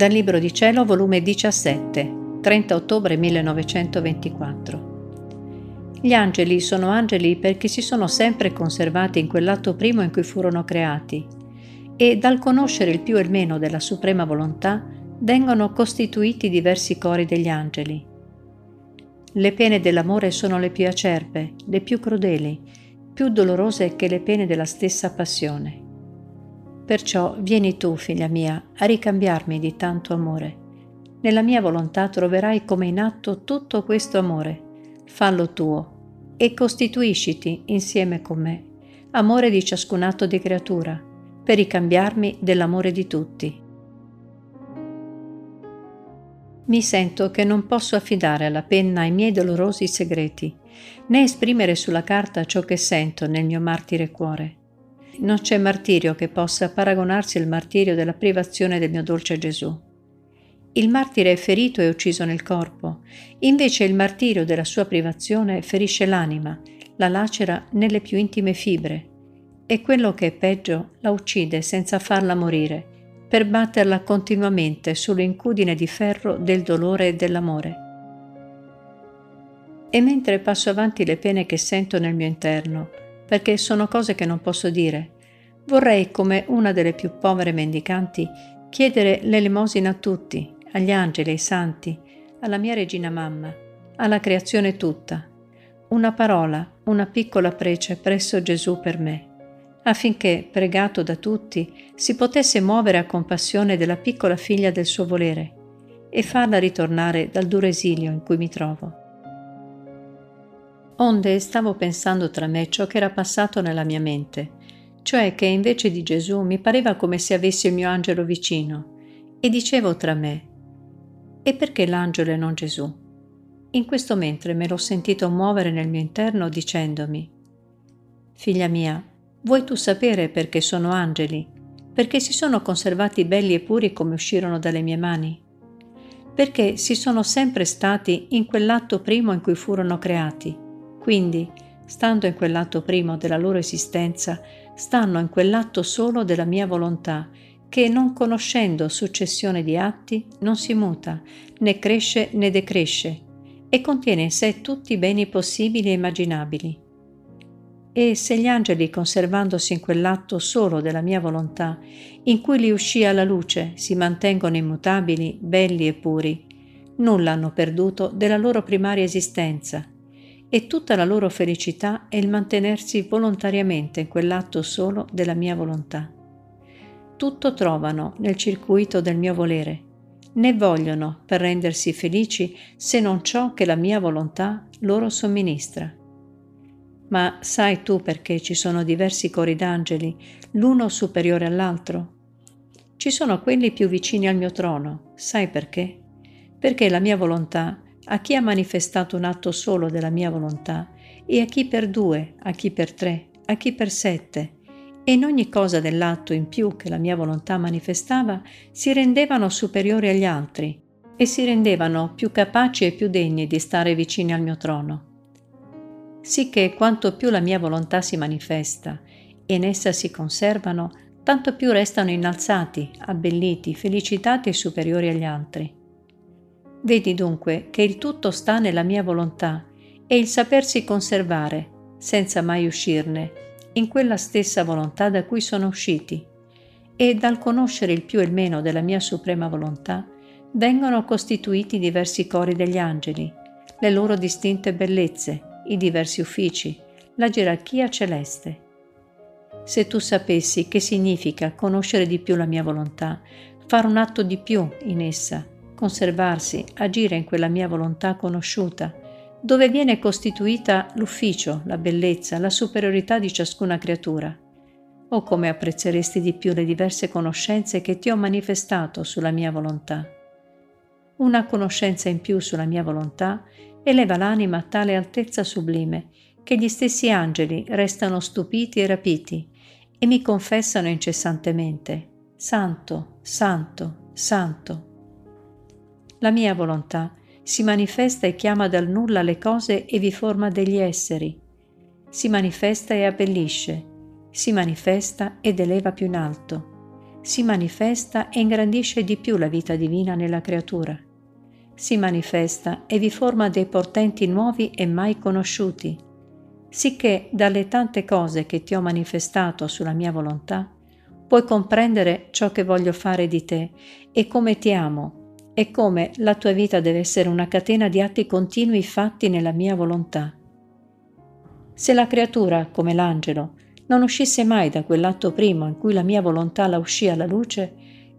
Dal Libro di Cielo, volume 17, 30 ottobre 1924. Gli angeli sono angeli perché si sono sempre conservati in quell'atto primo in cui furono creati e dal conoscere il più e il meno della suprema volontà vengono costituiti diversi cori degli angeli. Le pene dell'amore sono le più acerbe, le più crudeli, più dolorose che le pene della stessa passione. Perciò vieni tu, figlia mia, a ricambiarmi di tanto amore. Nella mia volontà troverai come in atto tutto questo amore. Fallo tuo e costituisciti insieme con me, amore di ciascun atto di creatura, per ricambiarmi dell'amore di tutti. Mi sento che non posso affidare alla penna i miei dolorosi segreti, né esprimere sulla carta ciò che sento nel mio martire cuore non c'è martirio che possa paragonarsi al martirio della privazione del mio dolce Gesù. Il martire è ferito e ucciso nel corpo, invece il martirio della sua privazione ferisce l'anima, la lacera nelle più intime fibre e quello che è peggio la uccide senza farla morire, per batterla continuamente sull'incudine di ferro del dolore e dell'amore. E mentre passo avanti le pene che sento nel mio interno, perché sono cose che non posso dire. Vorrei, come una delle più povere mendicanti, chiedere l'elemosina a tutti, agli angeli, ai santi, alla mia regina mamma, alla creazione tutta. Una parola, una piccola prece presso Gesù per me, affinché, pregato da tutti, si potesse muovere a compassione della piccola figlia del suo volere e farla ritornare dal duro esilio in cui mi trovo. Onde stavo pensando tra me ciò che era passato nella mia mente, cioè che invece di Gesù mi pareva come se avessi il mio angelo vicino, e dicevo tra me, e perché l'angelo e non Gesù? In questo mentre me l'ho sentito muovere nel mio interno dicendomi, Figlia mia, vuoi tu sapere perché sono angeli? Perché si sono conservati belli e puri come uscirono dalle mie mani? Perché si sono sempre stati in quell'atto primo in cui furono creati quindi, stando in quell'atto primo della loro esistenza, stanno in quell'atto solo della mia volontà, che non conoscendo successione di atti non si muta, né cresce né decresce, e contiene in sé tutti i beni possibili e immaginabili. E se gli angeli, conservandosi in quell'atto solo della mia volontà, in cui li uscì alla luce, si mantengono immutabili, belli e puri, nulla hanno perduto della loro primaria esistenza, e tutta la loro felicità è il mantenersi volontariamente in quell'atto solo della mia volontà. Tutto trovano nel circuito del mio volere, né vogliono per rendersi felici se non ciò che la mia volontà loro somministra. Ma sai tu perché ci sono diversi cori d'angeli, l'uno superiore all'altro? Ci sono quelli più vicini al mio trono, sai perché? Perché la mia volontà a chi ha manifestato un atto solo della mia volontà e a chi per due, a chi per tre, a chi per sette, e in ogni cosa dell'atto in più che la mia volontà manifestava si rendevano superiori agli altri e si rendevano più capaci e più degni di stare vicini al mio trono. Sicché quanto più la mia volontà si manifesta e in essa si conservano, tanto più restano innalzati, abbelliti, felicitati e superiori agli altri. Vedi dunque che il tutto sta nella mia volontà e il sapersi conservare, senza mai uscirne, in quella stessa volontà da cui sono usciti, e dal conoscere il più e il meno della mia suprema volontà, vengono costituiti i diversi cori degli angeli, le loro distinte bellezze, i diversi uffici, la gerarchia celeste. Se tu sapessi che significa conoscere di più la mia volontà, fare un atto di più in essa, conservarsi, agire in quella mia volontà conosciuta, dove viene costituita l'ufficio, la bellezza, la superiorità di ciascuna creatura. O come apprezzeresti di più le diverse conoscenze che ti ho manifestato sulla mia volontà. Una conoscenza in più sulla mia volontà eleva l'anima a tale altezza sublime che gli stessi angeli restano stupiti e rapiti e mi confessano incessantemente Santo, Santo, Santo. La mia volontà si manifesta e chiama dal nulla le cose e vi forma degli esseri. Si manifesta e abbellisce, si manifesta ed eleva più in alto. si manifesta e ingrandisce di più la vita divina nella creatura. Si manifesta e vi forma dei portenti nuovi e mai conosciuti, sicché dalle tante cose che ti ho manifestato sulla mia volontà, puoi comprendere ciò che voglio fare di te e come ti amo e come la tua vita deve essere una catena di atti continui fatti nella mia volontà. Se la creatura, come l'angelo, non uscisse mai da quell'atto primo in cui la mia volontà la uscì alla luce,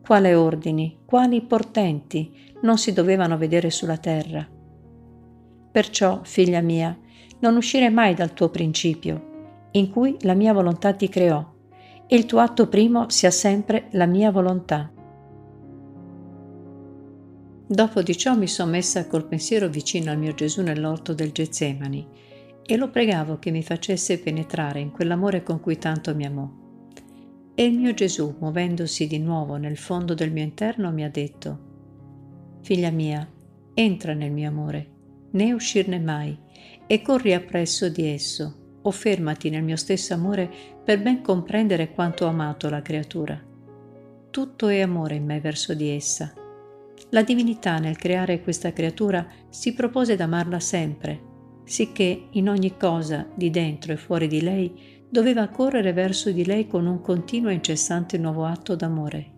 quale ordini, quali portenti non si dovevano vedere sulla terra. Perciò, figlia mia, non uscire mai dal tuo principio, in cui la mia volontà ti creò, e il tuo atto primo sia sempre la mia volontà. Dopo di ciò mi sono messa col pensiero vicino al mio Gesù nell'orto del Getsemani e lo pregavo che mi facesse penetrare in quell'amore con cui tanto mi amò. E il mio Gesù, muovendosi di nuovo nel fondo del mio interno, mi ha detto, Figlia mia, entra nel mio amore, né uscirne mai, e corri appresso di esso, o fermati nel mio stesso amore per ben comprendere quanto ho amato la creatura. Tutto è amore in me verso di essa. La divinità nel creare questa creatura si propose d'amarla sempre, sicché in ogni cosa, di dentro e fuori di lei, doveva correre verso di lei con un continuo e incessante nuovo atto d'amore.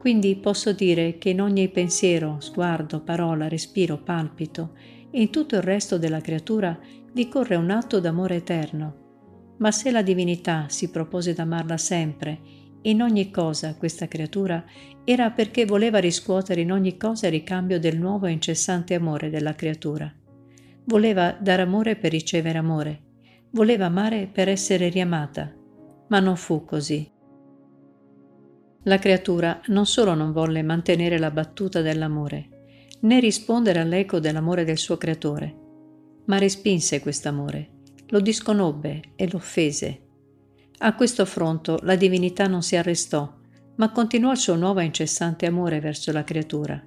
Quindi posso dire che in ogni pensiero, sguardo, parola, respiro, palpito e in tutto il resto della creatura dicorre un atto d'amore eterno. Ma se la divinità si propose d'amarla sempre, in ogni cosa questa creatura, era perché voleva riscuotere in ogni cosa il ricambio del nuovo e incessante amore della creatura. Voleva dare amore per ricevere amore, voleva amare per essere riamata, ma non fu così. La creatura non solo non volle mantenere la battuta dell'amore, né rispondere all'eco dell'amore del suo creatore, ma respinse quest'amore, lo disconobbe e lo offese. A questo affronto la divinità non si arrestò, ma continuò il suo nuovo e incessante amore verso la creatura.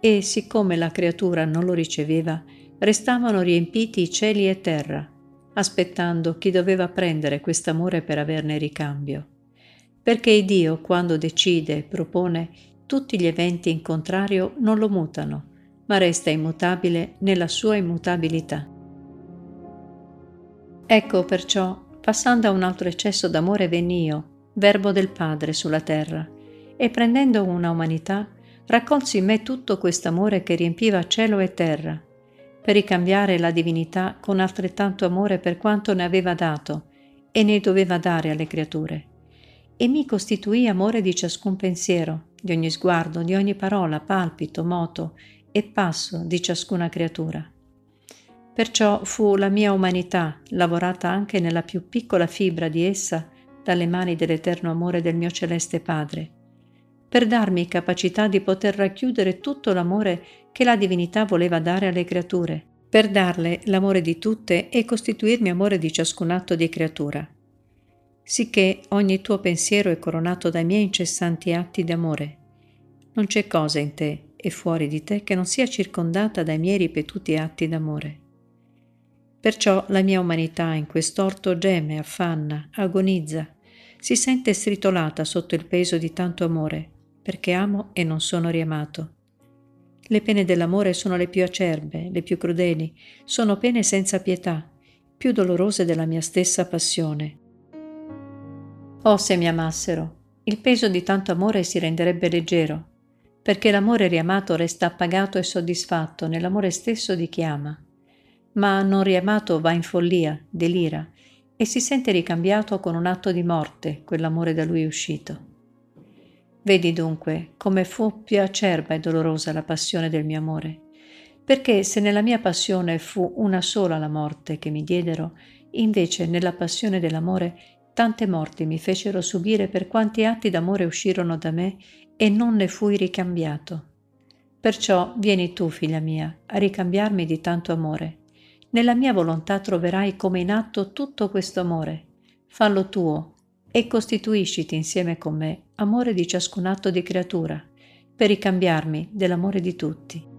E siccome la creatura non lo riceveva, restavano riempiti cieli e terra, aspettando chi doveva prendere quest'amore per averne ricambio. Perché Dio, quando decide e propone, tutti gli eventi in contrario non lo mutano, ma resta immutabile nella sua immutabilità. Ecco perciò, passando a un altro eccesso d'amore venni io, Verbo del Padre sulla terra, e prendendo una umanità, raccolsi in me tutto quest'amore che riempiva cielo e terra, per ricambiare la divinità con altrettanto amore per quanto ne aveva dato e ne doveva dare alle creature. E mi costituì amore di ciascun pensiero, di ogni sguardo, di ogni parola, palpito, moto e passo di ciascuna creatura. Perciò fu la mia umanità, lavorata anche nella più piccola fibra di essa, dalle mani dell'eterno amore del mio celeste Padre, per darmi capacità di poter racchiudere tutto l'amore che la divinità voleva dare alle creature, per darle l'amore di tutte e costituirmi amore di ciascun atto di creatura. Sicché ogni tuo pensiero è coronato dai miei incessanti atti d'amore. Non c'è cosa in te e fuori di te che non sia circondata dai miei ripetuti atti d'amore. Perciò la mia umanità in quest'orto geme, affanna, agonizza, si sente stritolata sotto il peso di tanto amore, perché amo e non sono riamato. Le pene dell'amore sono le più acerbe, le più crudeli, sono pene senza pietà, più dolorose della mia stessa passione. Oh, se mi amassero, il peso di tanto amore si renderebbe leggero, perché l'amore riamato resta appagato e soddisfatto nell'amore stesso di chi ama. Ma non riamato va in follia, delira, e si sente ricambiato con un atto di morte quell'amore da lui uscito. Vedi dunque come fu più acerba e dolorosa la passione del mio amore, perché se nella mia passione fu una sola la morte che mi diedero, invece nella passione dell'amore tante morti mi fecero subire per quanti atti d'amore uscirono da me e non ne fui ricambiato. Perciò vieni tu, figlia mia, a ricambiarmi di tanto amore. Nella mia volontà troverai come in atto tutto questo amore. Fallo tuo e costituisciti insieme con me amore di ciascun atto di creatura, per ricambiarmi dell'amore di tutti.